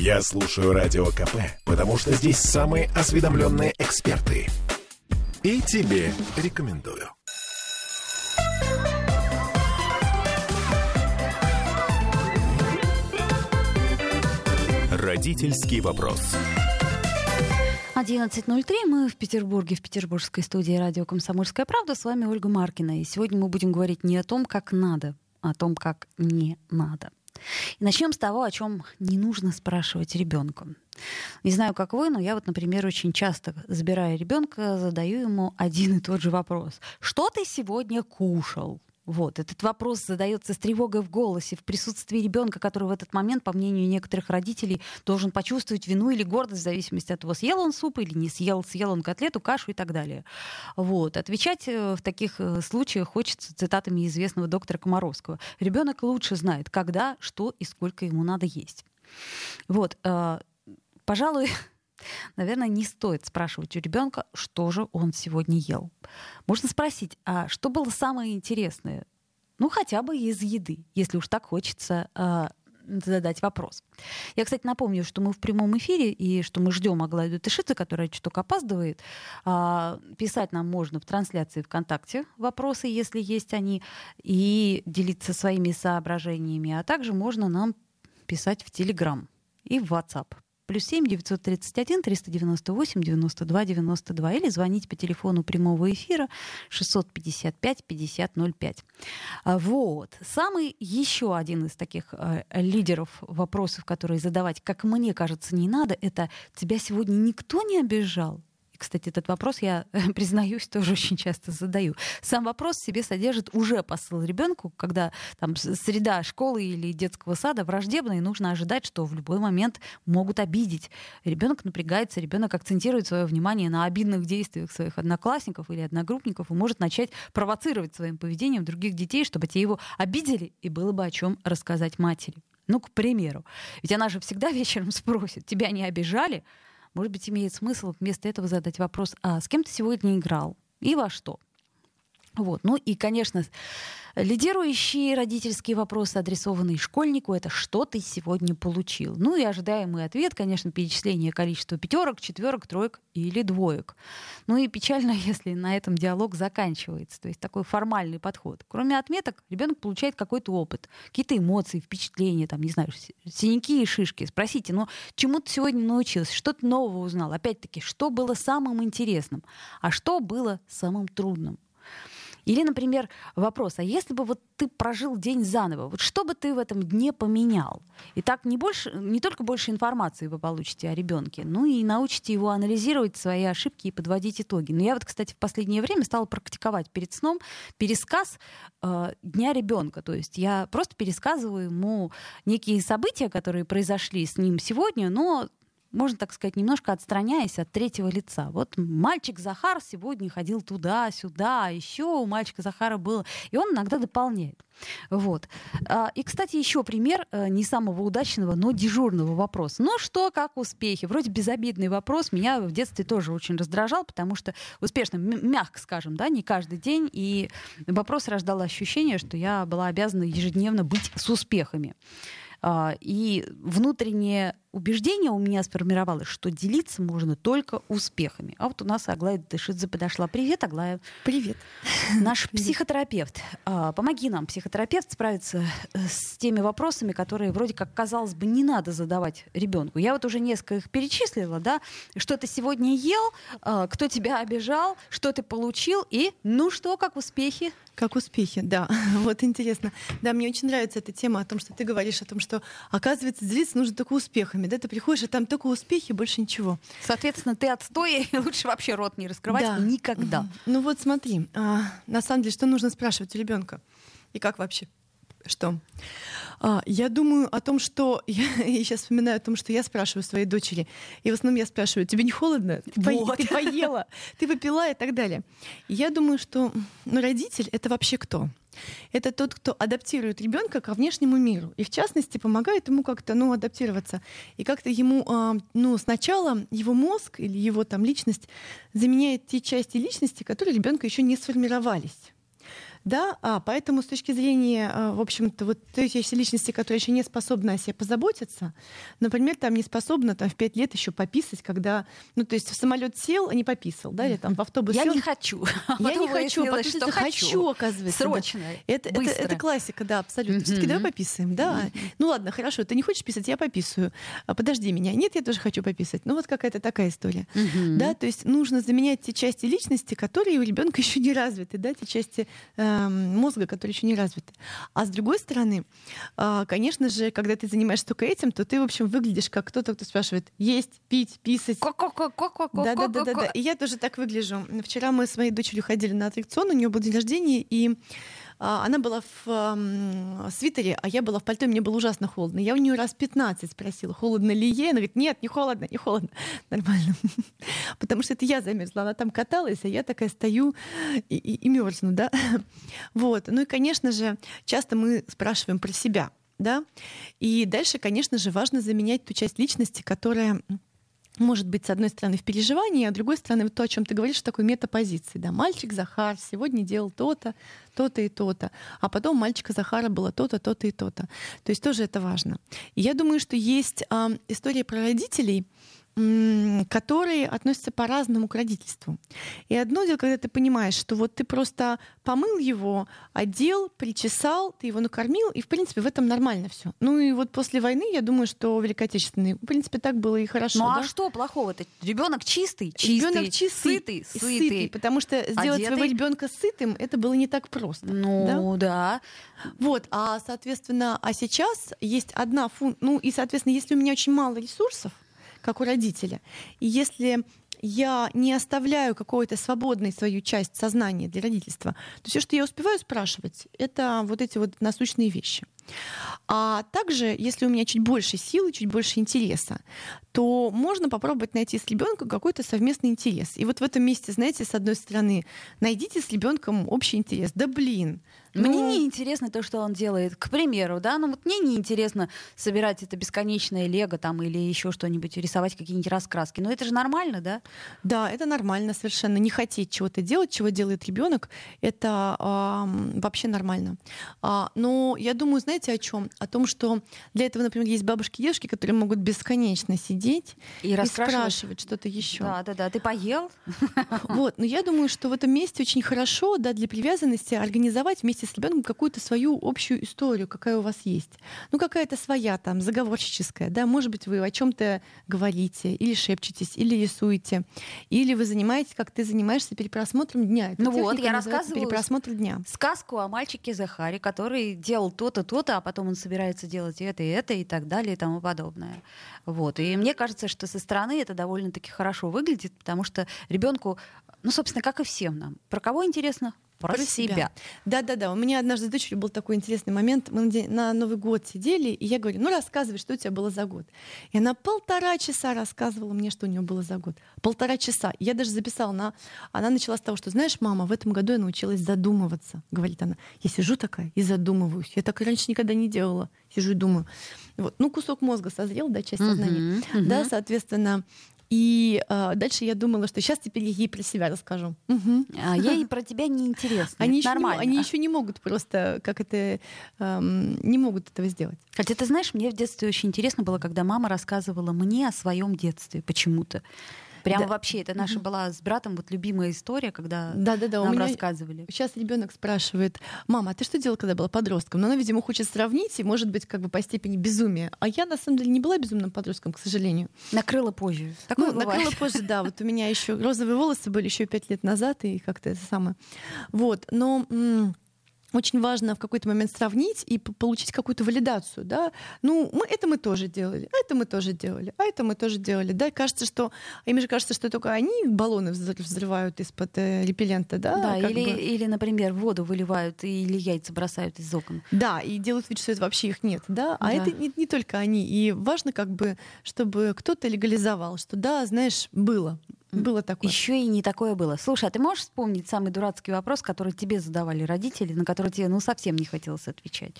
Я слушаю Радио КП, потому что здесь самые осведомленные эксперты. И тебе рекомендую. Родительский вопрос. 11.03. Мы в Петербурге, в петербургской студии радио «Комсомольская правда». С вами Ольга Маркина. И сегодня мы будем говорить не о том, как надо, а о том, как не надо. И начнем с того, о чем не нужно спрашивать ребенка. Не знаю, как вы, но я вот, например, очень часто, забирая ребенка, задаю ему один и тот же вопрос. Что ты сегодня кушал? Вот. Этот вопрос задается с тревогой в голосе, в присутствии ребенка, который в этот момент, по мнению некоторых родителей, должен почувствовать вину или гордость в зависимости от того, съел он суп или не съел, съел он котлету, кашу и так далее. Вот. Отвечать э, в таких э, случаях хочется цитатами известного доктора Комаровского. Ребенок лучше знает, когда, что и сколько ему надо есть. Вот. Э, пожалуй, Наверное, не стоит спрашивать у ребенка, что же он сегодня ел. Можно спросить, а что было самое интересное? Ну, хотя бы из еды, если уж так хочется э, задать вопрос. Я, кстати, напомню, что мы в прямом эфире и что мы ждем Аглаю Тышидзе, которая чуток опаздывает. А, писать нам можно в трансляции ВКонтакте вопросы, если есть они, и делиться своими соображениями. А также можно нам писать в Телеграм и в WhatsApp плюс 7 931 398 92 92 или звонить по телефону прямого эфира 655 5005. Вот. Самый еще один из таких э, лидеров вопросов, которые задавать, как мне кажется, не надо, это «тебя сегодня никто не обижал?» Кстати, этот вопрос я, признаюсь, тоже очень часто задаю. Сам вопрос в себе содержит уже посыл ребенку, когда там среда школы или детского сада враждебная, и нужно ожидать, что в любой момент могут обидеть. Ребенок напрягается, ребенок акцентирует свое внимание на обидных действиях своих одноклассников или одногруппников и может начать провоцировать своим поведением других детей, чтобы те его обидели, и было бы о чем рассказать матери. Ну, к примеру. Ведь она же всегда вечером спросит, тебя не обижали? Может быть, имеет смысл вместо этого задать вопрос, а с кем ты сегодня играл и во что? Вот. Ну и, конечно, лидирующие родительские вопросы, адресованные школьнику, это «что ты сегодня получил?». Ну и ожидаемый ответ, конечно, перечисление количества пятерок, четверок, троек или двоек. Ну и печально, если на этом диалог заканчивается. То есть такой формальный подход. Кроме отметок, ребенок получает какой-то опыт, какие-то эмоции, впечатления, там, не знаю, синяки и шишки. Спросите, ну чему ты сегодня научился, что ты нового узнал? Опять-таки, что было самым интересным, а что было самым трудным? Или, например, вопрос, а если бы вот ты прожил день заново, вот что бы ты в этом дне поменял? И так не, больше, не только больше информации вы получите о ребенке, ну и научите его анализировать свои ошибки и подводить итоги. Но я вот, кстати, в последнее время стала практиковать перед сном пересказ э, дня ребенка. То есть я просто пересказываю ему некие события, которые произошли с ним сегодня, но можно так сказать, немножко отстраняясь от третьего лица. Вот мальчик Захар сегодня ходил туда-сюда, а еще у мальчика Захара было. И он иногда дополняет. Вот. А, и, кстати, еще пример э, не самого удачного, но дежурного вопроса. Ну что, как успехи? Вроде безобидный вопрос. Меня в детстве тоже очень раздражал, потому что успешно, мягко скажем, да, не каждый день. И вопрос рождал ощущение, что я была обязана ежедневно быть с успехами. А, и внутреннее убеждение у меня сформировалось, что делиться можно только успехами. А вот у нас Аглая Дышидзе подошла. Привет, Аглая. Привет. Наш Привет. психотерапевт. А, помоги нам, психотерапевт, справиться э, с теми вопросами, которые вроде как, казалось бы, не надо задавать ребенку. Я вот уже несколько их перечислила, да, что ты сегодня ел, а, кто тебя обижал, что ты получил, и ну что, как успехи? Как успехи, да. Вот интересно. Да, мне очень нравится эта тема о том, что ты говоришь о том, что, оказывается, делиться нужно только успехами. Да, ты приходишь, а там только успехи, больше ничего. Соответственно, ты отстой, и лучше вообще рот не раскрывать да. никогда. Ну вот смотри, а, на самом деле, что нужно спрашивать у ребенка? И как вообще? Что? А, я думаю о том, что я, я сейчас вспоминаю о том, что я спрашиваю своей дочери, и в основном я спрашиваю: тебе не холодно? Ты, вот. по, ты поела, ты попила и так далее. И я думаю, что ну, родитель это вообще кто? Это тот, кто адаптирует ребенка ко внешнему миру. И в частности помогает ему как-то ну, адаптироваться. И как-то ему а, ну, сначала его мозг или его там личность заменяет те части личности, которые ребенка еще не сформировались. Да, а, поэтому с точки зрения, а, в общем-то, вот той части личности, которая еще не способна о себе позаботиться, например, там не способна там, в пять лет еще пописать, когда, ну, то есть в самолет сел, а не пописал, да, или там в автобус Я сел. не хочу. Я не хочу, пописать, что хочу, оказывается. да. Срочно. Это, это, быстро. это классика, да, абсолютно. Все-таки давай пописаем, да. Ну ладно, хорошо, ты не хочешь писать, я пописаю. А, подожди меня. Нет, я тоже хочу пописать. Ну вот какая-то такая история. Да, то есть нужно заменять те части личности, которые у ребенка еще не развиты, да, те части эм, мозга, которые еще не развиты. А с другой стороны, а, конечно же, когда ты занимаешься только этим, то ты, в общем, выглядишь как кто-то, кто спрашивает есть, пить, писать. Да, да, да, да, да. И я тоже так выгляжу. Вчера мы с моей дочерью ходили на аттракцион, у нее был день рождения, и она была в свитере, а я была в пальто, и мне было ужасно холодно. Я у нее раз 15 спросила, холодно ли ей. Она говорит, нет, не холодно, не холодно. Нормально. Потому что это я замерзла. Она там каталась, а я такая стою и, и, и мерзну, да. Вот. Ну и, конечно же, часто мы спрашиваем про себя, да. И дальше, конечно же, важно заменять ту часть личности, которая может быть, с одной стороны, в переживании, а с другой стороны, то, о чем ты говоришь, в такой метапозиции. Да, мальчик Захар сегодня делал то-то, то-то и то-то, а потом мальчика Захара было то-то, то-то и то-то. То есть тоже это важно. И я думаю, что есть а, история про родителей, которые относятся по-разному к родительству. И одно дело, когда ты понимаешь, что вот ты просто помыл его, одел, причесал, ты его накормил, и, в принципе, в этом нормально все. Ну и вот после войны, я думаю, что Великой Отечественной, в принципе, так было и хорошо. Ну да? а что плохого-то? Ребенок чистый, чистый, Ребенок чистый, сытый, и сытый. потому что сделать своего одетый. ребенка сытым это было не так просто. Ну да. Вот, а соответственно, а сейчас есть одна функция, ну и соответственно, если у меня очень мало ресурсов, как у родителя, и если я не оставляю какую-то свободной свою часть сознания для родительства, то все, что я успеваю спрашивать, это вот эти вот насущные вещи. А также, если у меня чуть больше силы, чуть больше интереса, то можно попробовать найти с ребенком какой-то совместный интерес. И вот в этом месте, знаете, с одной стороны, найдите с ребенком общий интерес. Да блин. Мне ну, не интересно то, что он делает. К примеру, да, ну вот мне не интересно собирать это бесконечное лего там или еще что-нибудь, рисовать какие-нибудь раскраски. Но это же нормально, да? Да, это нормально совершенно. Не хотеть чего-то делать, чего делает ребенок, это ам, вообще нормально. А, но я думаю, знаете о чем? О том, что для этого, например, есть бабушки и дедушки, которые могут бесконечно сидеть И и, спрашивать что-то еще. Да, да, да. Ты поел? Вот, но я думаю, что в этом месте очень хорошо, да, для привязанности организовать вместе с ребенком какую-то свою общую историю, какая у вас есть. Ну, какая-то своя там, заговорщическая, да, может быть, вы о чем-то говорите, или шепчетесь, или рисуете, или вы занимаетесь, как ты занимаешься перепросмотром дня. Эта Ну вот, я рассказываю. Перепросмотр дня. Сказку о мальчике Захаре, который делал то-то, то-то, а потом он собирается делать это и это и так далее и тому подобное. Вот. И мне кажется, что со стороны это довольно-таки хорошо выглядит, потому что ребенку, ну, собственно, как и всем нам. Про кого интересно? Про, Про себя. Да-да-да. У меня однажды с дочерью был такой интересный момент. Мы на на Новый год сидели, и я говорю, ну рассказывай, что у тебя было за год. И она полтора часа рассказывала мне, что у нее было за год. Полтора часа. Я даже записала. Она, она начала с того, что, знаешь, мама, в этом году я научилась задумываться, говорит она. Я сижу такая и задумываюсь. Я так раньше никогда не делала. Сижу и думаю. Вот. Ну, кусок мозга созрел, да, часть сознания. Мгм, Да, мгм. соответственно. И а, дальше я думала, что сейчас теперь я ей про себя расскажу. Мгм. А ей про тебя не интересно. Они еще, не, нормально. они еще не могут просто, как это, эм, не могут этого сделать. Хотя ты знаешь, мне в детстве очень интересно было, когда мама рассказывала мне о своем детстве почему-то. Прямо Да. вообще, это наша была с братом вот любимая история, когда Да-да-да, у нам меня рассказывали. сейчас ребенок спрашивает, мама, а ты что делала, когда была подростком? Но она, видимо, хочет сравнить, и, может быть, как бы по степени безумия. А я, на самом деле, не была безумным подростком, к сожалению. Накрыла позже. Такое ну, бывает. накрыла позже, да. Вот у меня еще розовые волосы были еще пять лет назад, и как-то это самое. Вот. Но м, очень важно в какой-то момент сравнить и получить какую-то валидацию, да. Ну, мы, это мы тоже делали, а это мы тоже делали, а это мы тоже делали, да. Кажется, что, а им же кажется, что только они баллоны взр- взрывают из-под э, репеллента, да. Да, как или, бы. или, например, воду выливают или яйца бросают из окон. Да, и делают вид, что это вообще их нет, да. А Да. это не, не только они. И важно, как бы, чтобы кто-то легализовал, что да, знаешь, было, было такое. Еще и не такое было. Слушай, а ты можешь вспомнить самый дурацкий вопрос, который тебе задавали родители, на который тебе ну совсем не хотелось отвечать?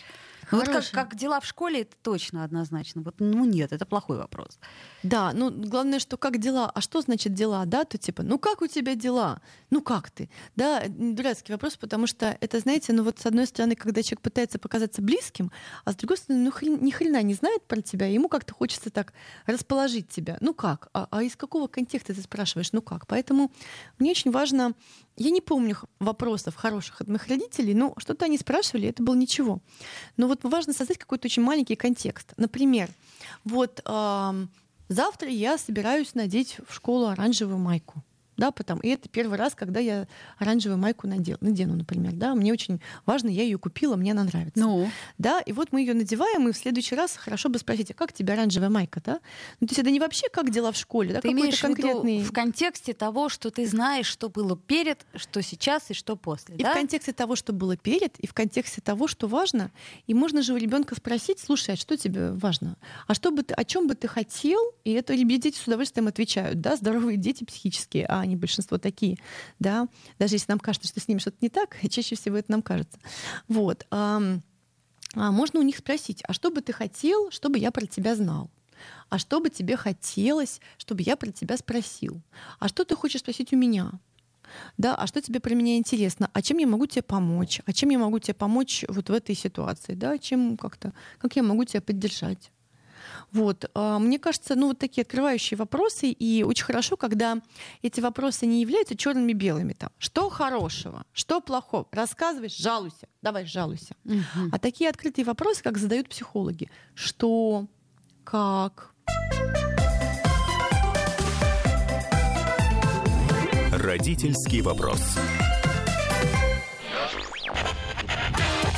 Ну, вот как, как дела в школе, это точно однозначно. Вот, ну нет, это плохой вопрос. Да, ну главное, что как дела? А что значит дела? Да, то типа, ну как у тебя дела? Ну как ты? Да, дурацкий вопрос, потому что это, знаете, ну вот с одной стороны, когда человек пытается показаться близким, а с другой стороны, ну хрен- ни хрена не знает про тебя, ему как-то хочется так расположить тебя. Ну как? А, а из какого контекста ты спрашиваешь? Ну как? Поэтому мне очень важно, я не помню вопросов хороших от моих родителей, но что-то они спрашивали, это было ничего. Но вот важно создать какой-то очень маленький контекст. Например, вот ам, завтра я собираюсь надеть в школу оранжевую майку. Да, потому, и это первый раз, когда я оранжевую майку надел, надену, например. Да, мне очень важно, я ее купила, мне она нравится. Ну, Да, и вот мы ее надеваем, и в следующий раз хорошо бы спросить, а как тебе оранжевая майка, да? Ну, то есть это не вообще как дела в школе, да, ты имеешь в виду конкретный... в контексте того, что ты знаешь, что было перед, что сейчас и что после, И да? в контексте того, что было перед, и в контексте того, что важно. И можно же у ребенка спросить, слушай, а что тебе важно? А что бы ты, о чем бы ты хотел? И это дети с удовольствием отвечают, да, здоровые дети психические, а они большинство такие, да. Даже если нам кажется, что с ними что-то не так, чаще всего это нам кажется. Вот. а можно у них спросить, а что бы ты хотел, чтобы я про тебя знал? А что бы тебе хотелось, чтобы я про тебя спросил? А что ты хочешь спросить у меня? Да, а что тебе про меня интересно? А чем я могу тебе помочь? А чем я могу тебе помочь вот в этой ситуации? Да, чем как-то, как я могу тебя поддержать? Вот, а, мне кажется, ну вот такие открывающие вопросы, и очень хорошо, когда эти вопросы не являются черными белыми. Там, что хорошего, что плохого, рассказываешь, жалуйся, давай жалуйся. Мгм. А такие открытые вопросы, как задают психологи, что, как, Родительский вопрос.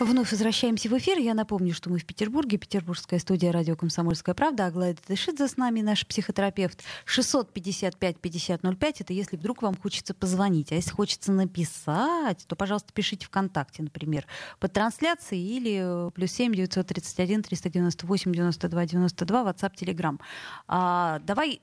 Вновь возвращаемся в эфир. Я напомню, что мы в Петербурге. Петербургская студия радио «Комсомольская правда». Аглая Дышидзе с нами, наш психотерапевт. 655-5005. Это если вдруг вам хочется позвонить. А если хочется написать, то, пожалуйста, пишите ВКонтакте, например, под трансляцией или э, плюс 7 931 398 92 92 WhatsApp, Telegram. А, давай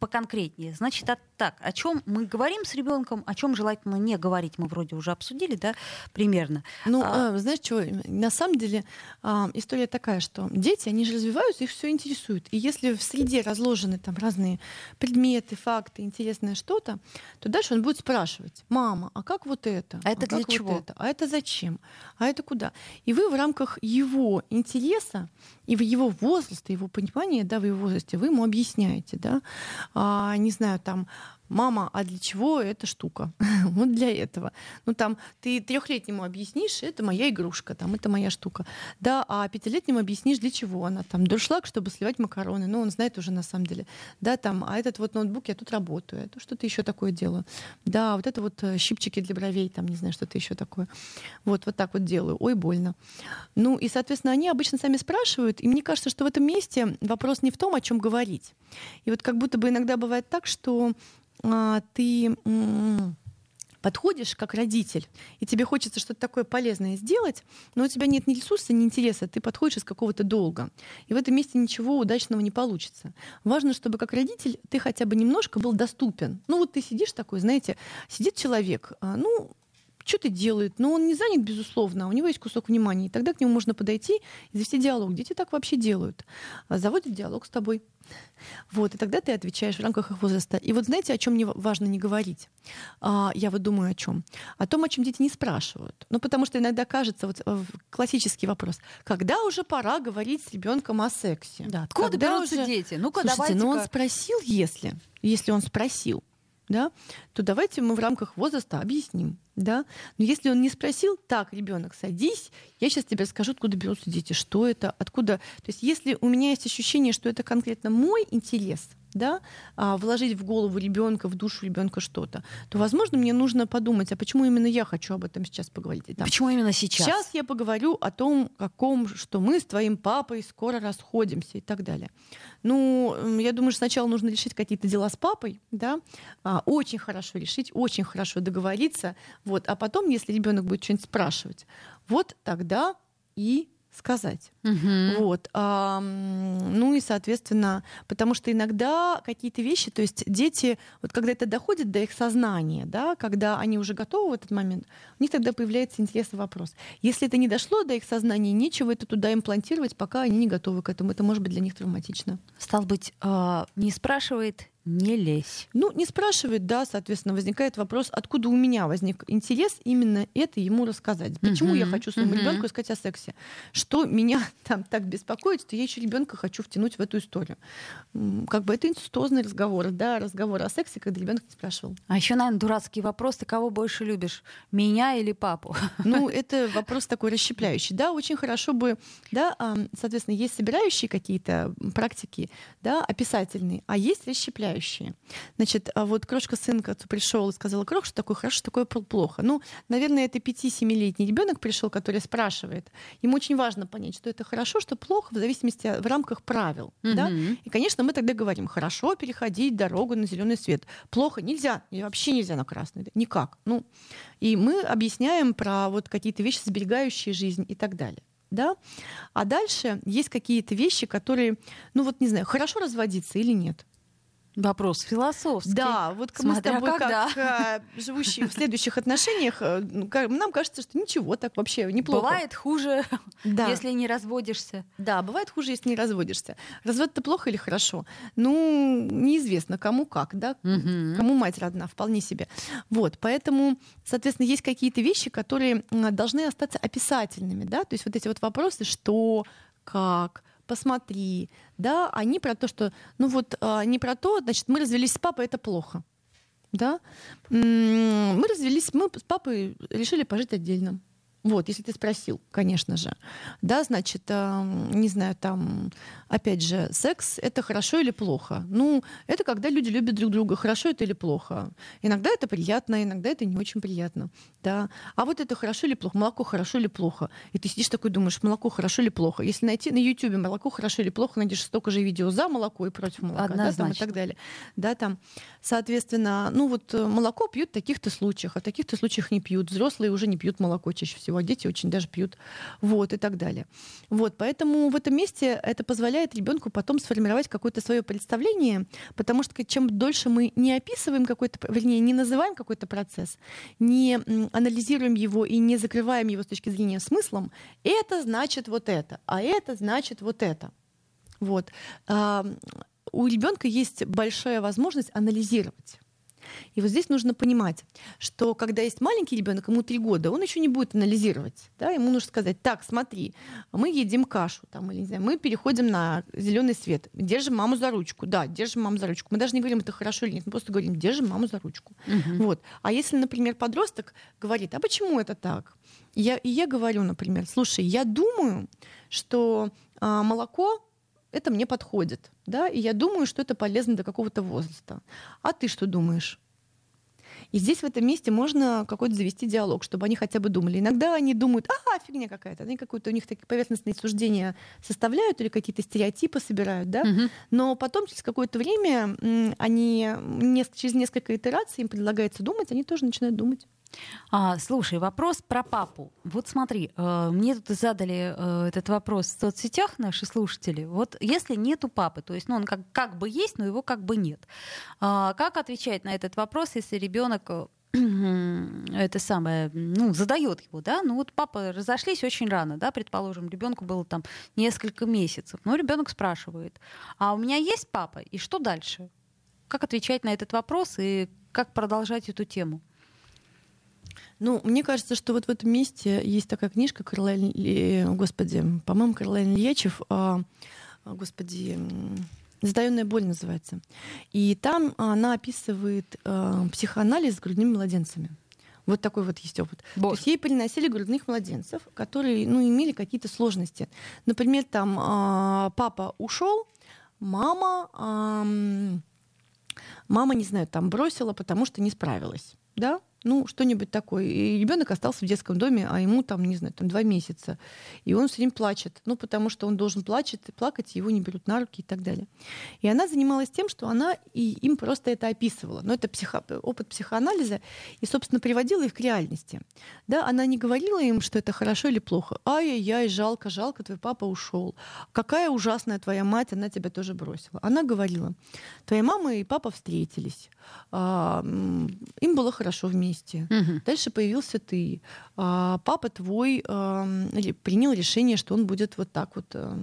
поконкретнее. Значит, а так, о чем мы говорим с ребенком, о чем желательно не говорить, мы вроде уже обсудили, да, примерно. Ну, А- а, знаешь что, на самом деле а, история такая, что дети, они же развиваются, их все интересует. И если в среде разложены там разные предметы, факты, интересное что-то, то дальше он будет спрашивать, мама, а как вот это? А это для как вот чего? это? А это зачем? А это куда? И вы в рамках его интереса и в его возрасте, его понимания, да, в его возрасте, вы ему объясняете, да, а, не знаю, там, мама, а для чего эта штука? вот для этого. Ну там ты трехлетнему объяснишь, это моя игрушка, там это моя штука. Да, а пятилетнему объяснишь, для чего она там. Дуршлаг, чтобы сливать макароны. Ну, он знает уже на самом деле. Да, там, а этот вот ноутбук я тут работаю, это что-то еще такое делаю. Да, вот это вот э, щипчики для бровей, там, не знаю, что-то еще такое. Вот, вот так вот делаю. Ой, больно. Ну, и, соответственно, они обычно сами спрашивают, и мне кажется, что в этом месте вопрос не в том, о чем говорить. И вот как будто бы иногда бывает так, что ты м, подходишь как родитель, и тебе хочется что-то такое полезное сделать, но у тебя нет ни ресурса, ни интереса, ты подходишь из какого-то долга. И в этом месте ничего удачного не получится. Важно, чтобы как родитель ты хотя бы немножко был доступен. Ну вот ты сидишь такой, знаете, сидит человек, а, ну, что-то делает, но он не занят, безусловно, а у него есть кусок внимания, и тогда к нему можно подойти и завести диалог. Дети так вообще делают. А, Заводят диалог с тобой. Вот, и тогда ты отвечаешь в рамках их возраста. И вот знаете, о чем мне важно не говорить? А, я вот думаю о чем? О том, о чем дети не спрашивают. Ну, потому что иногда кажется, вот э, классический вопрос, когда уже пора говорить с ребенком о сексе? Да, откуда Когда берутся уже- дети? Ну-ка, Слушайте, ну он спросил, если, если он спросил, да, то давайте мы в рамках возраста объясним, да. Но если он не спросил, так, ребенок, садись, я сейчас тебе расскажу, откуда берутся дети, что это, откуда. То есть если у меня есть ощущение, что это конкретно мой интерес, да, а, вложить в голову ребенка, в душу ребенка что-то, то, возможно, мне нужно подумать, а почему именно я хочу об этом сейчас поговорить. И там, Почему именно сейчас? Сейчас я поговорю о том, каком, что мы с твоим папой скоро расходимся и так далее. Ну, я думаю, что сначала нужно решить какие-то дела с папой, да, А, очень хорошо решить, очень хорошо договориться, Вот, а потом, если ребенок будет что-нибудь спрашивать, вот тогда и сказать. Мгм. Вот. а, ну и, соответственно, потому что иногда какие-то вещи, то есть дети, вот когда это доходит до их сознания, да, когда они уже готовы в этот момент, у них тогда появляется интересный вопрос. Если это не дошло до их сознания, нечего это туда имплантировать, пока они не готовы к этому. Это может быть для них травматично. Стал быть, а, не спрашивает, не лезь. Ну, не спрашивает, да, соответственно, возникает вопрос, откуда у меня возник интерес именно это ему рассказать. Почему я Мгм, хочу своему мгм. ребенку сказать о сексе? Что меня там так беспокоит, что я еще ребенка хочу втянуть в эту историю. Как бы это инцестозный разговор, да, разговор о сексе, когда ребенок не спрашивал. А еще, наверное, дурацкий вопрос: ты кого больше любишь? Меня или папу? Ну, это вопрос такой расщепляющий. Да, очень хорошо бы, да, соответственно, есть собирающие какие-то практики, да, описательные, а есть расщепляющие. Значит, а вот крошка сын к отцу пришел и сказал, крох, что такое хорошо, что такое пл- плохо. Ну, наверное, это 5-7-летний ребенок пришел, который спрашивает. Ему очень важно понять, что это хорошо, что плохо, в зависимости в рамках правил. Да? Мгм. И, конечно, мы тогда говорим, хорошо переходить дорогу на зеленый свет. Плохо нельзя, вообще нельзя на красный. да, Никак. Ну, и мы объясняем про вот какие-то вещи, сберегающие жизнь и так далее. Да? А дальше есть какие-то вещи, которые, ну вот не знаю, хорошо разводиться или нет. Вопрос философский. Да, вот мы с тобой, когда. как э, живущие в следующих отношениях, э, ну, нам кажется, что ничего, так вообще неплохо. Бывает хуже, да. если не разводишься. Да, бывает хуже, если не разводишься. Развод это плохо или хорошо? Ну, неизвестно, кому как, да, Мгм. кому мать родна, вполне себе. Вот, поэтому, соответственно, есть какие-то вещи, которые должны остаться описательными, да, то есть вот эти вот вопросы, что, как, посмотри, да, они про то, что, ну вот, а, не про то, значит, мы развелись с папой, это плохо, да, мы развелись, мы с папой решили пожить отдельно. Вот, если ты спросил, конечно же. Да, значит, эм, не знаю, там, опять же, секс — это хорошо или плохо? Ну, это когда люди любят друг друга, хорошо это или плохо. Иногда это приятно, иногда это не очень приятно. Да. А вот это хорошо или плохо? Молоко хорошо или плохо? И ты сидишь такой думаешь, молоко хорошо или плохо? Если найти на YouTube молоко хорошо или плохо, найдешь столько же видео за молоко и против молока, да, там, и так далее. Да, там, соответственно, ну вот э, молоко пьют в таких-то случаях, а в таких-то случаях не пьют. Взрослые уже не пьют молоко чаще всего, а дети очень даже пьют. Вот, и так далее. Вот, поэтому в этом месте это позволяет ребенку потом сформировать какое-то свое представление, потому что чем дольше мы не описываем какой-то, вернее, не называем какой-то процесс, не анализируем его и не закрываем его с точки зрения смыслом, это значит вот это, а это значит вот это. Вот. У ребенка есть большая возможность анализировать. И вот здесь нужно понимать, что когда есть маленький ребенок, ему три года, он еще не будет анализировать. Да? Ему нужно сказать: так, смотри, мы едим кашу, там, или не знаю, мы переходим на зеленый свет, держим маму за ручку. Да, держим маму за ручку. Мы даже не говорим, это хорошо или нет, мы просто говорим, держим маму за ручку. Мгм. Вот. А если, например, подросток говорит, а почему это так? Я, и я говорю, например, слушай, я думаю, что а, молоко это мне подходит, да, и я думаю, что это полезно до какого-то возраста. А ты что думаешь? И здесь в этом месте можно какой-то завести диалог, чтобы они хотя бы думали. Иногда они думают, а, фигня какая-то. Они какое-то у них такие поверхностные суждения составляют или какие-то стереотипы собирают, да. Мгм. Но потом, через какое-то время, они через несколько итераций им предлагается думать, они тоже начинают думать. А, слушай, вопрос про папу. Вот смотри, э, мне тут задали э, этот вопрос в соцсетях наши слушатели. Вот если нету папы, то есть, ну, он как, как бы есть, но его как бы нет. А, как отвечать на этот вопрос, если ребенок это самое, ну, задает его, да, ну вот папа разошлись очень рано, да, предположим, ребенку было там несколько месяцев, но ребенок спрашивает, а у меня есть папа, и что дальше? Как отвечать на этот вопрос и как продолжать эту тему? Ну, мне кажется, что вот в этом месте есть такая книжка Каролайн, Ли- господи, по-моему, Каролайн Ильячев, а, а, господи, м, «Затаённая боль» называется. И там она описывает а, психоанализ с грудными младенцами. Вот такой вот есть опыт. То Боже. есть ей приносили грудных младенцев, которые ну, имели какие-то сложности. Например, там а, папа ушел, мама, ам, мама, не знаю, там бросила, потому что не справилась. Да? Ну, что-нибудь такое. И ребенок остался в детском доме, а ему там, не знаю, там два месяца. И он все время плачет. Ну, потому что он должен плачет, плакать, его не берут на руки и так далее. И она занималась тем, что она и им просто это описывала. Но это психо... опыт психоанализа и, собственно, приводила их к реальности. Да, она не говорила им, что это хорошо или плохо. Ай-яй-яй, жалко, жалко, твой папа ушел. Какая ужасная твоя мать, она тебя тоже бросила. Она говорила, твоя мама и папа встретились. А, им было хорошо вместе вместе. Угу. Дальше появился ты. А, папа твой а, принял решение, что он будет вот так вот а,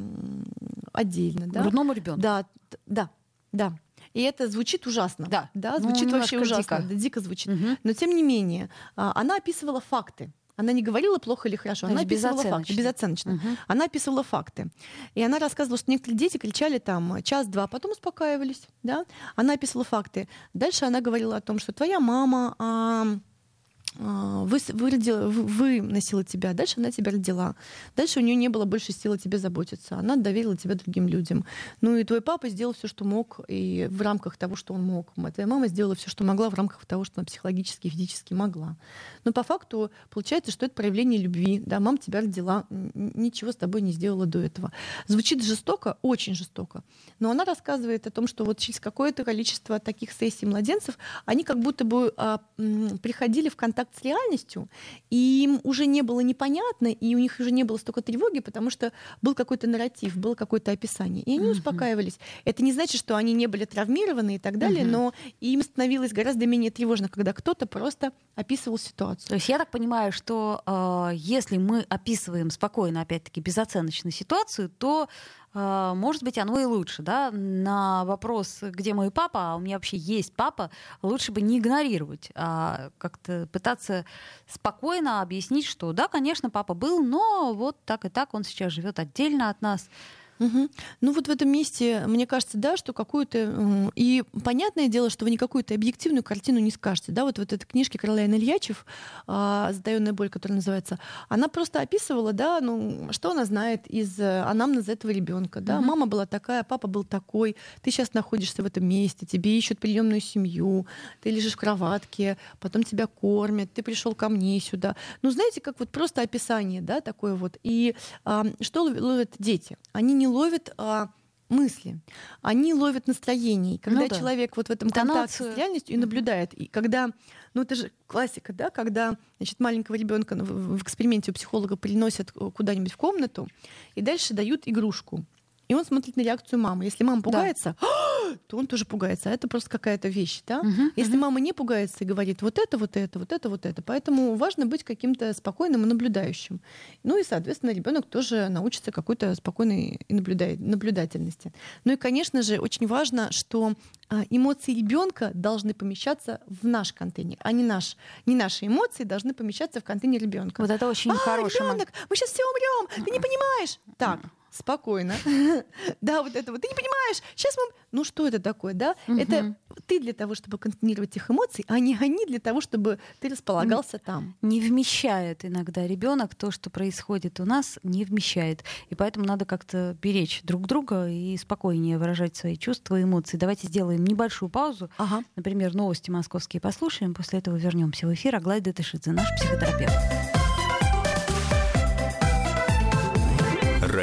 отдельно. Да? Грудному ребенку. Да, да, да. И это звучит ужасно. Да, да ну, звучит ну, вообще ужасно. Дико. Да, дико звучит. Угу. Но тем не менее, а, она описывала факты. Она не говорила плохо или хорошо, она описывала факты. Безоценочно. Угу. Она описывала факты. И она рассказывала, что некоторые дети кричали там час-два, потом успокаивались. Да? Она описывала факты. Дальше она говорила о том, что твоя мама а, а, вы, вы, родила, вы носила тебя, дальше она тебя родила. Дальше у нее не было больше сил о тебе заботиться. Она доверила тебя другим людям. Ну и твой папа сделал все, что мог, и в рамках того, что он мог. Твоя мама сделала все, что могла в рамках того, что она психологически и физически могла. Но по факту получается, что это проявление любви. Да, мама тебя родила, ничего с тобой не сделала до этого. Звучит жестоко, очень жестоко. Но она рассказывает о том, что вот через какое-то количество таких сессий младенцев они как будто бы а, приходили в контакт контакт с реальностью, и им уже не было непонятно, и у них уже не было столько тревоги, потому что был какой-то нарратив, было какое-то описание. И они uh-huh. успокаивались. Это не значит, что они не были травмированы и так далее, uh-huh. но им становилось гораздо менее тревожно, когда кто-то просто описывал ситуацию. То есть я так понимаю, что э, если мы описываем спокойно, опять-таки, безоценочно ситуацию, то может быть, оно и лучше, да, на вопрос, где мой папа, а у меня вообще есть папа, лучше бы не игнорировать, а как-то пытаться спокойно объяснить, что да, конечно, папа был, но вот так и так он сейчас живет отдельно от нас. Угу. Ну вот в этом месте, мне кажется, да, что какую-то... И понятное дело, что вы не какую-то объективную картину не скажете. Да, вот в этой книжке Каролина Ильячев «Задаенная боль», которая называется, она просто описывала, да, ну, что она знает из э, анамнеза этого ребенка. Да? Угу. Мама была такая, папа был такой, ты сейчас находишься в этом месте, тебе ищут приемную семью, ты лежишь в кроватке, потом тебя кормят, ты пришел ко мне сюда. Ну, знаете, как вот просто описание, да, такое вот. И а, что ловят дети? Они не ловят а, мысли, они ловят настроение. И когда ну, да. человек вот в этом контакте с реальностью и наблюдает, и когда, ну это же классика, да, когда значит, маленького ребенка в, в эксперименте у психолога приносят куда-нибудь в комнату и дальше дают игрушку. И он смотрит на реакцию мамы. Если мама пугается, да. то он тоже пугается. А это просто какая-то вещь. Да? Угу, Если угу. мама не пугается и говорит вот это, вот это, вот это, вот это. Поэтому важно быть каким-то спокойным и наблюдающим. Ну и, соответственно, ребенок тоже научится какой-то спокойной наблюдательности. Ну и, конечно же, очень важно, что а, эмоции ребенка должны помещаться в наш контейнер, а не, наш, не наши эмоции должны помещаться в контейнер ребенка. Вот это очень а, хороший. Ребенок, мы сейчас все умрем, ты не понимаешь. Так, спокойно. да, вот это вот. Ты не понимаешь, сейчас мы... Ну что это такое, да? Это ты для того, чтобы контейнировать их эмоции, а не они для того, чтобы ты располагался там. Не вмещает иногда ребенок то, что происходит у нас, не вмещает. И поэтому надо как-то беречь друг друга и спокойнее выражать свои чувства и эмоции. Давайте сделаем небольшую паузу. Ага. Например, новости московские послушаем. После этого вернемся в эфир. Аглая Датышидзе, наш психотерапевт.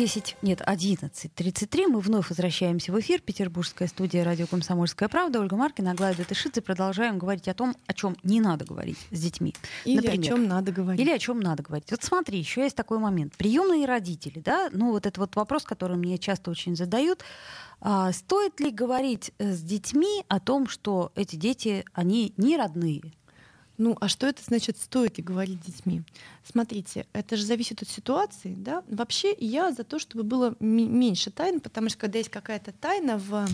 10, нет, 11.33. Мы вновь возвращаемся в эфир. Петербургская студия радио «Комсомольская правда». Ольга Маркина, Аглая Датышидзе. Продолжаем говорить о том, о чем не надо говорить с детьми. Или Например, о чем надо говорить. Или о чем надо говорить. Вот смотри, еще есть такой момент. Приемные родители, да, ну вот это вот вопрос, который мне часто очень задают. А, стоит ли говорить э, с детьми о том, что эти дети, они не родные, ну, а что это значит стоит и говорить с детьми? Смотрите, это же зависит от ситуации, да? Вообще я за то, чтобы было меньше тайн, потому что когда есть какая-то тайна в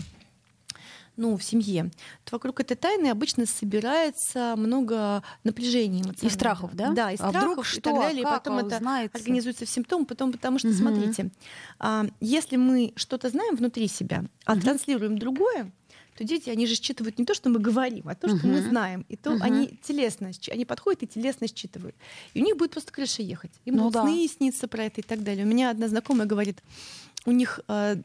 ну, в семье, то вокруг этой тайны обычно собирается много напряжения эмоционального. И страхов, да? Да, и а страхов вдруг и что, так далее. а и как потом это узнается? организуется в симптом, потом, потому что, Мгм. смотрите, а, если мы что-то знаем внутри себя, а Мгм. транслируем другое, то дети, они же считывают не то, что мы говорим, а то, что мы Мгм. знаем. И то Мгм. они телесно, они подходят и телесно считывают. И у них будет просто крыша ехать. Им Ну будут да. сны сниться про это и так далее. У меня одна знакомая говорит, у них, э,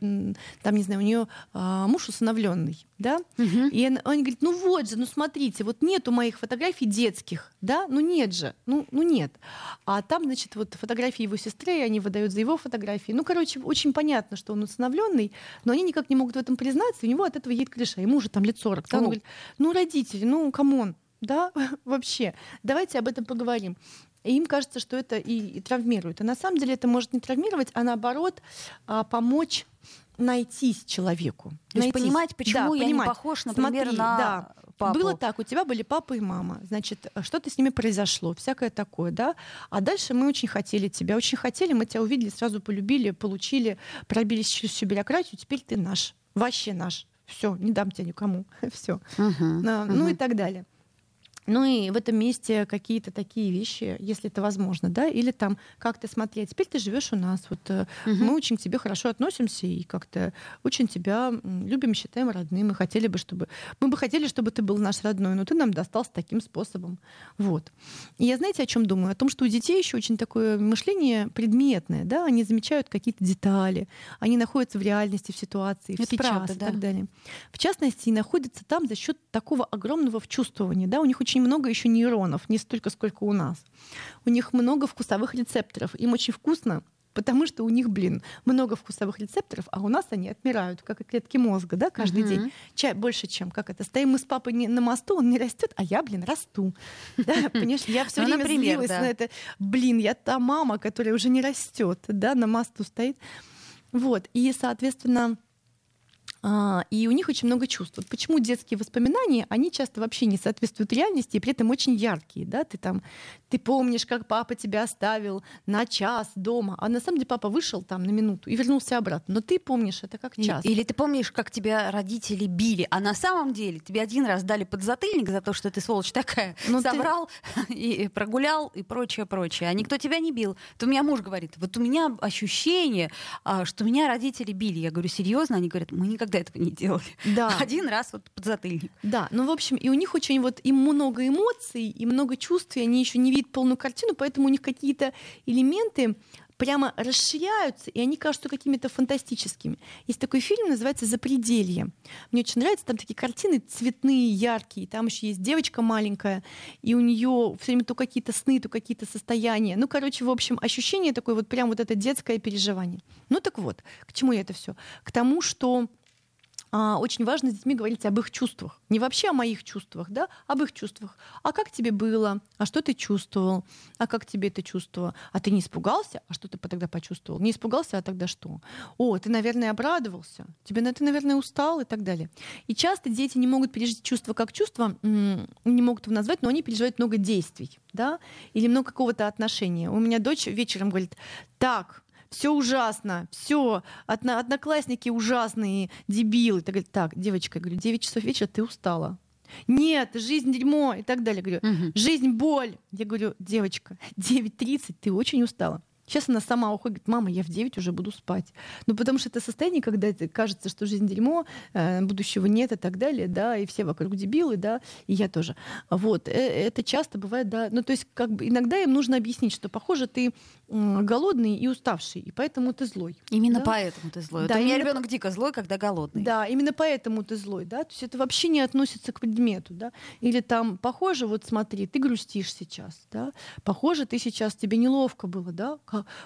там, не знаю, у нее муж усыновленный, да, Мгм. и она, он говорит, ну вот же, ну смотрите, вот нету моих фотографий детских, да, ну нет же, ну, ну нет. А там, значит, вот фотографии его сестры, и они выдают за его фотографии. Ну, короче, очень понятно, что он усыновленный, но они никак не могут в этом признаться, и у него от этого едет крыша. Ему уже там лет 40. да, он говорит, ну, родители, ну, come on, да, вообще, давайте об этом поговорим. И им кажется, что это и, и травмирует. А на самом деле это может не травмировать, а наоборот а, помочь найтись человеку. То есть Найтись. понимать, почему Да, я понимать. не похож, например, Смотри, на да, папу. Было так, у тебя были папа и мама, значит, что-то с ними произошло, всякое такое, да. А дальше мы очень хотели тебя, очень хотели, мы тебя увидели, сразу полюбили, получили, пробились через всю бюрократию, теперь ты наш, вообще наш. Все, не дам тебя никому, все. Мгм. Ну и так далее. Ну и в этом месте какие-то такие вещи, если это возможно, да, или там как-то смотреть. Теперь ты живешь у нас, вот Мгм. мы очень к тебе хорошо относимся и как-то очень тебя любим, считаем родным. Мы хотели бы, чтобы мы бы хотели, чтобы ты был наш родной, но ты нам достался таким способом. Вот. И я знаете, о чем думаю? О том, что у детей еще очень такое мышление предметное, да, они замечают какие-то детали, они находятся в реальности, в ситуации, в сейчас правда, и да. так далее. В частности, и находятся там за счет такого огромного вчувствования. Да? У них очень много еще нейронов, не столько, сколько у нас. У них много вкусовых рецепторов. Им очень вкусно, потому что у них, блин, много вкусовых рецепторов, а у нас они отмирают, как и клетки мозга, да, каждый Мгм. день. Чай больше, чем как это. Стоим мы с папой не- на мосту, он не растет, а я, блин, расту. Да, понимаешь, я все Ну, время злилась на это. Блин, я та мама, которая уже не растет, да, на мосту стоит. Вот. И, соответственно, и у них очень много чувств. Вот почему детские воспоминания, они часто вообще не соответствуют реальности, и при этом очень яркие. Да? Ты, там, ты помнишь, как папа тебя оставил на час дома, а на самом деле папа вышел там на минуту и вернулся обратно. Но ты помнишь это как час. Или ты помнишь, как тебя родители били, а на самом деле тебе один раз дали подзатыльник за то, что ты сволочь такая, Ну, ты- собрал и прогулял и прочее, прочее. А никто тебя не бил. То у меня муж говорит, вот у меня ощущение, а, что меня родители били. Я говорю, серьезно? Они говорят, мы никогда этого не делали. Да. Один раз вот подзатыльник. Да, ну, в общем, и у них очень вот им много эмоций и много чувств, и они еще не видят полную картину, поэтому у них какие-то элементы прямо расширяются, и они кажутся какими-то фантастическими. Есть такой фильм, называется «Запределье». Мне очень нравится, там такие картины цветные, яркие, там еще есть девочка маленькая, и у нее все время то какие-то сны, то какие-то состояния. Ну, короче, в общем, ощущение такое вот прям вот это детское переживание. Ну так вот, к чему я это все? К тому, что очень важно с детьми говорить об их чувствах. Не вообще о моих чувствах, да, об их чувствах. А как тебе было? А что ты чувствовал? А как тебе это чувство? А ты не испугался? А что ты тогда почувствовал? Не испугался, а тогда что? О, ты, наверное, обрадовался. Тебе, на- ты, наверное, устал и так далее. И часто дети не могут пережить чувство как чувство, не могут его назвать, но они переживают много действий, да, или много какого-то отношения. У меня дочь вечером говорит, так, все ужасно, все, одноклассники ужасные, дебилы. Так, так, девочка, я говорю, 9 часов вечера ты устала. Нет, жизнь дерьмо и так далее. Говорю, Мгм. жизнь боль. Я говорю, девочка, 9.30, ты очень устала. Сейчас она сама уходит, говорит, мама, я в 9 уже буду спать. Ну, потому что это состояние, когда кажется, что жизнь дерьмо, э, будущего нет и так далее, да, и все вокруг дебилы, да, и я тоже. Вот, э, это часто бывает, да. Ну, то есть, как бы иногда им нужно объяснить, что, похоже, ты голодный и уставший, и поэтому ты злой. Именно Да? поэтому ты злой. Да, Вот у меня именно ребенок дико злой, когда голодный. Да, именно поэтому ты злой, да, то есть это вообще не относится к предмету, да, или там, похоже, вот смотри, ты грустишь сейчас, да, похоже, ты сейчас, тебе неловко было, да,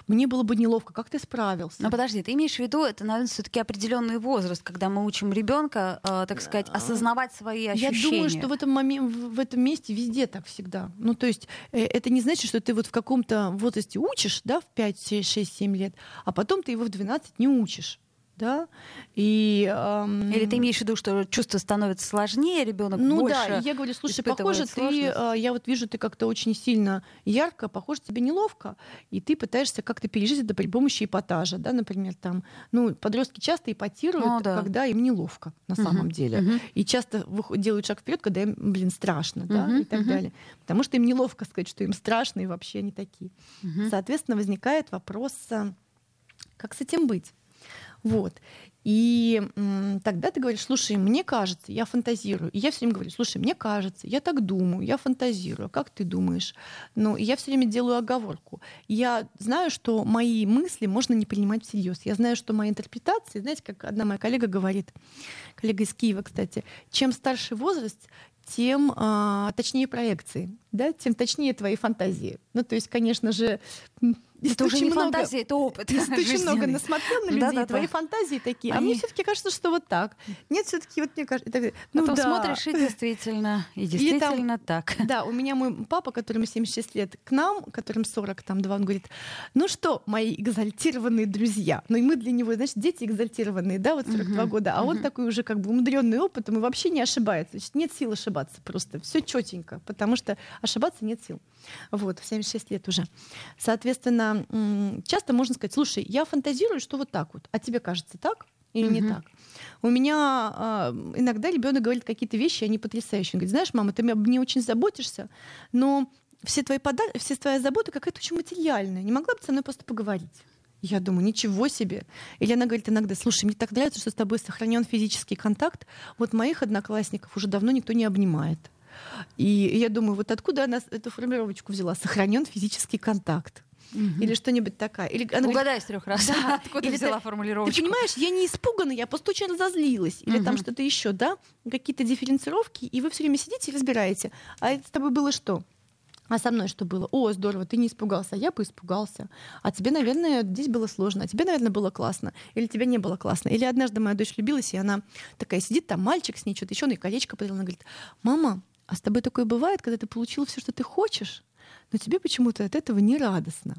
мне было бы неловко, как ты справился? Но подожди, ты имеешь в виду, это, наверное, все-таки определенный возраст, когда мы учим ребенка, э, так сказать, осознавать свои Я ощущения. думаю, что в этом, момен- в в этом месте везде так всегда. Ну, то есть э, это не значит, что ты вот в каком-то возрасте учишь, да, в 5, 6, 7 лет, а потом ты его в 12 не учишь. Да, и... Эм... Или ты имеешь в виду, что чувство становится сложнее, ребенок ну, больше да, я говорю, слушай, похоже, ты, а, я вот вижу, ты как-то очень сильно ярко, похоже, тебе неловко, и ты пытаешься как-то пережить это при помощи эпатажа, да, например, там, ну, подростки часто эпатируют, ну, да. когда им неловко на uh-huh. самом деле, uh-huh. и часто делают шаг вперед, когда им, блин, страшно, uh-huh. да, и так uh-huh. далее, потому что им неловко сказать, что им страшно, и вообще они такие. Uh-huh. Соответственно, возникает вопрос, а, как с этим быть? Вот. И тогда ты говоришь, слушай, мне кажется, я фантазирую. И я все время говорю, слушай, мне кажется, я так думаю, я фантазирую. А как ты думаешь? Ну, я все время делаю оговорку. Я знаю, что мои мысли можно не принимать всерьез. Я знаю, что мои интерпретации, знаете, как одна моя коллега говорит, коллега из Киева, кстати, чем старше возраст, тем а, точнее проекции, да, тем точнее твои фантазии. Ну, то есть, конечно же, это уже не много, фантазия, это опыт. Ты очень много насмотрел на людей, да, да, твои да. фантазии такие. Они... А мне все-таки кажется, что вот так. Нет, все-таки вот мне кажется. Это, ну, Потом да. смотришь и действительно, и действительно и там, так. Да, у меня мой папа, которому 76 лет, к нам, которым 40, там, два, он говорит, ну что, мои экзальтированные друзья. Ну и мы для него, значит, дети экзальтированные, да, вот 42 угу, года. А он такой уже как бы умудренный опытом и вообще не ошибается. Значит, нет сил ошибаться просто. Все четенько, потому что ошибаться нет сил. Вот, в 76 лет уже. Соответственно, часто можно сказать, слушай, я фантазирую, что вот так вот, а тебе кажется так или не так? У меня э, иногда ребенок говорит какие-то вещи, они потрясающие. Он говорит, знаешь, мама, ты мне очень заботишься, но все твои, пода- все твои заботы какая-то очень материальная. Не могла бы со мной просто поговорить? Я думаю, ничего себе. Или она говорит иногда, слушай, мне так нравится, что с тобой сохранен физический контакт. Вот моих одноклассников уже давно никто не обнимает. И я думаю, вот откуда она эту формировочку взяла? Сохранен физический контакт. Угу. Или что-нибудь такое. Или она Угадай говорит, с трех раз. Да. Откуда Или взяла ты, формулировку? Ты понимаешь, я не испугана, я просто очень разозлилась. Или угу. там что-то еще, да? Какие-то дифференцировки, и вы все время сидите и разбираете. А это с тобой было что? А со мной что было? О, здорово, ты не испугался, а я бы испугался. А тебе, наверное, здесь было сложно, а тебе, наверное, было классно. Или тебе не было классно. Или однажды моя дочь влюбилась, и она такая сидит, там мальчик с ней что-то еще, ну и колечко подарила. Она говорит, мама, а с тобой такое бывает, когда ты получил все, что ты хочешь, но тебе почему-то от этого не радостно.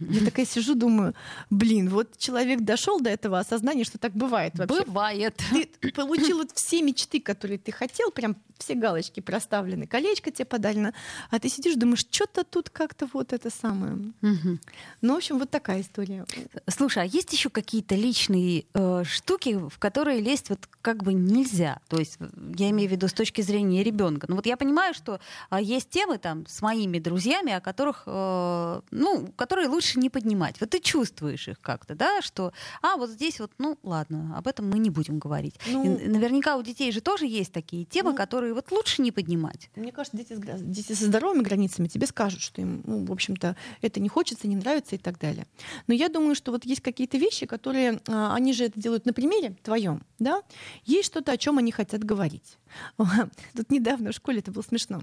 Я такая сижу, думаю, блин, вот человек дошел до этого осознания, что так бывает вообще. Бывает. Ты получил вот все мечты, которые ты хотел, прям все галочки проставлены, колечко тебе подарено, а ты сидишь, думаешь, что-то тут как-то вот это самое. Угу. Ну, в общем, вот такая история. Слушай, а есть еще какие-то личные э, штуки, в которые лезть вот как бы нельзя? То есть я имею в виду с точки зрения ребенка. Ну вот я понимаю, что э, есть темы там с моими друзьями, о которых, э, ну, которые лучше не поднимать. Вот ты чувствуешь их как-то, да, что, а, вот здесь вот, ну, ладно, об этом мы не будем говорить. Ну, И наверняка у детей же тоже есть такие темы, ну, которые вот лучше не поднимать. Мне кажется, дети, дети со здоровыми границами тебе скажут, что им, ну, в общем-то, это не хочется, не нравится и так далее. Но я думаю, что вот есть какие-то вещи, которые, а, они же это делают на примере твоем, да, есть что-то, о чем они хотят говорить. Тут недавно в школе это было смешно.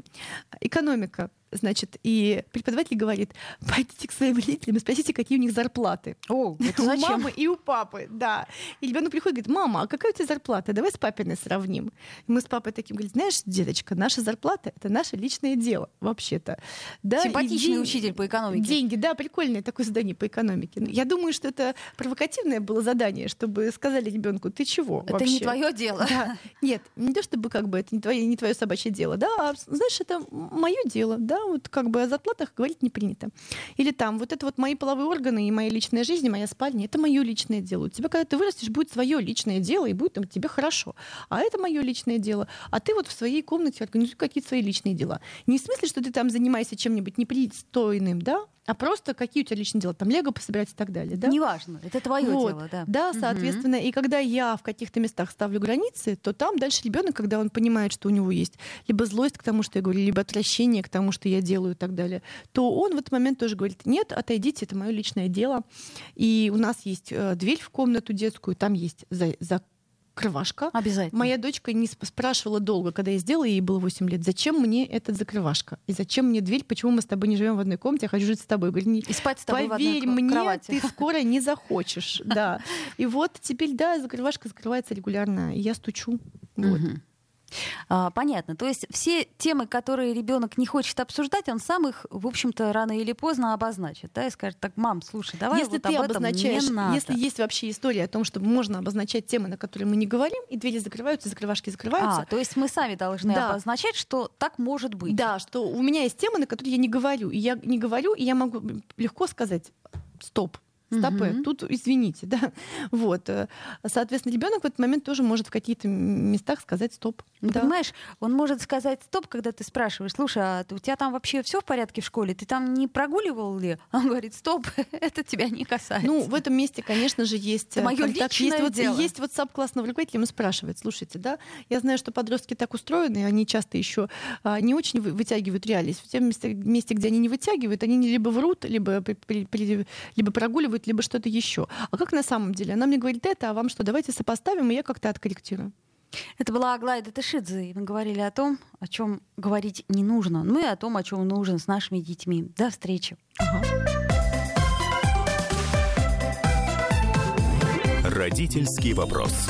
Экономика Значит, и преподаватель говорит, пойдите к своим родителям и спросите, какие у них зарплаты. О, это у мамы и у папы, да. И ребенок приходит и говорит, мама, а какая у тебя зарплата? Давай с папиной сравним. И мы с папой таким говорим, знаешь, деточка, наша зарплата — это наше личное дело, вообще-то. Да, Симпатичный день... учитель по экономике. Деньги, да, прикольное такое задание по экономике. Я думаю, что это провокативное было задание, чтобы сказали ребенку, ты чего Это вообще? не твое дело. Да. Нет, не то чтобы как бы это не твое, не твое собачье дело, да, а, знаешь, это мое дело, да, да, вот как бы о зарплатах говорить не принято. Или там, вот это вот мои половые органы и моя личная жизнь, моя спальня, это мое личное дело. У тебя, когда ты вырастешь, будет свое личное дело, и будет там тебе хорошо. А это мое личное дело. А ты вот в своей комнате организуй какие-то свои личные дела. Не в смысле, что ты там занимаешься чем-нибудь непристойным, да, а просто какие у тебя личные дела, там лего пособирать и так далее. Да? Неважно, это твое вот. дело, да. Да, соответственно, угу. и когда я в каких-то местах ставлю границы, то там дальше ребенок, когда он понимает, что у него есть либо злость к тому, что я говорю, либо отвращение к тому, что я делаю и так далее, то он в этот момент тоже говорит, нет, отойдите, это мое личное дело. И у нас есть э, дверь в комнату детскую, там есть за, за закрывашка. Обязательно. Моя дочка не спрашивала долго, когда я сделала, ей было 8 лет, зачем мне этот закрывашка? И зачем мне дверь? Почему мы с тобой не живем в одной комнате, я хочу жить с тобой? Говорю, не, и спать с тобой поверь в одной мне, кровати. ты скоро не захочешь. Да. И вот теперь, да, закрывашка закрывается регулярно, и я стучу. Вот. Понятно. То есть все темы, которые ребенок не хочет обсуждать, он сам их, в общем-то, рано или поздно обозначит, да, и скажет, так, мам, слушай, давай если вот ты об этом обозначаешь, не надо. если есть вообще история о том, что можно обозначать темы, на которые мы не говорим, и двери закрываются, закрывашки закрываются. А, то есть мы сами должны Да. обозначать, что так может быть. Да, что у меня есть темы, на которые я не говорю. И я не говорю, и я могу легко сказать стоп. Стопы, Мгм. тут извините, да. Вот. э, Соответственно, ребенок в этот момент тоже может в каких-то местах сказать стоп. Ну, Да. Понимаешь, он может сказать стоп, когда ты спрашиваешь, слушай, а у тебя там вообще все в порядке в школе? Ты там не прогуливал ли? Он говорит, стоп, это тебя не касается. Ну, в этом месте, конечно же, есть Это э, моё контакт. личное Есть, вот, дело. есть WhatsApp классного руководителя, ему спрашивает, слушайте, да, я знаю, что подростки так устроены, они часто еще а, не очень вы- вытягивают реальность. В тем месте, месте, где они не вытягивают, они либо врут, либо, при- при- либо прогуливают, либо что-то еще. А как на самом деле? Она мне говорит это, а вам что? Давайте сопоставим, и я как-то откорректирую. Это была Аглая Датышидзе, и мы говорили о том, о чем говорить не нужно, ну и о том, о чем нужно с нашими детьми. До встречи. Родительский вопрос.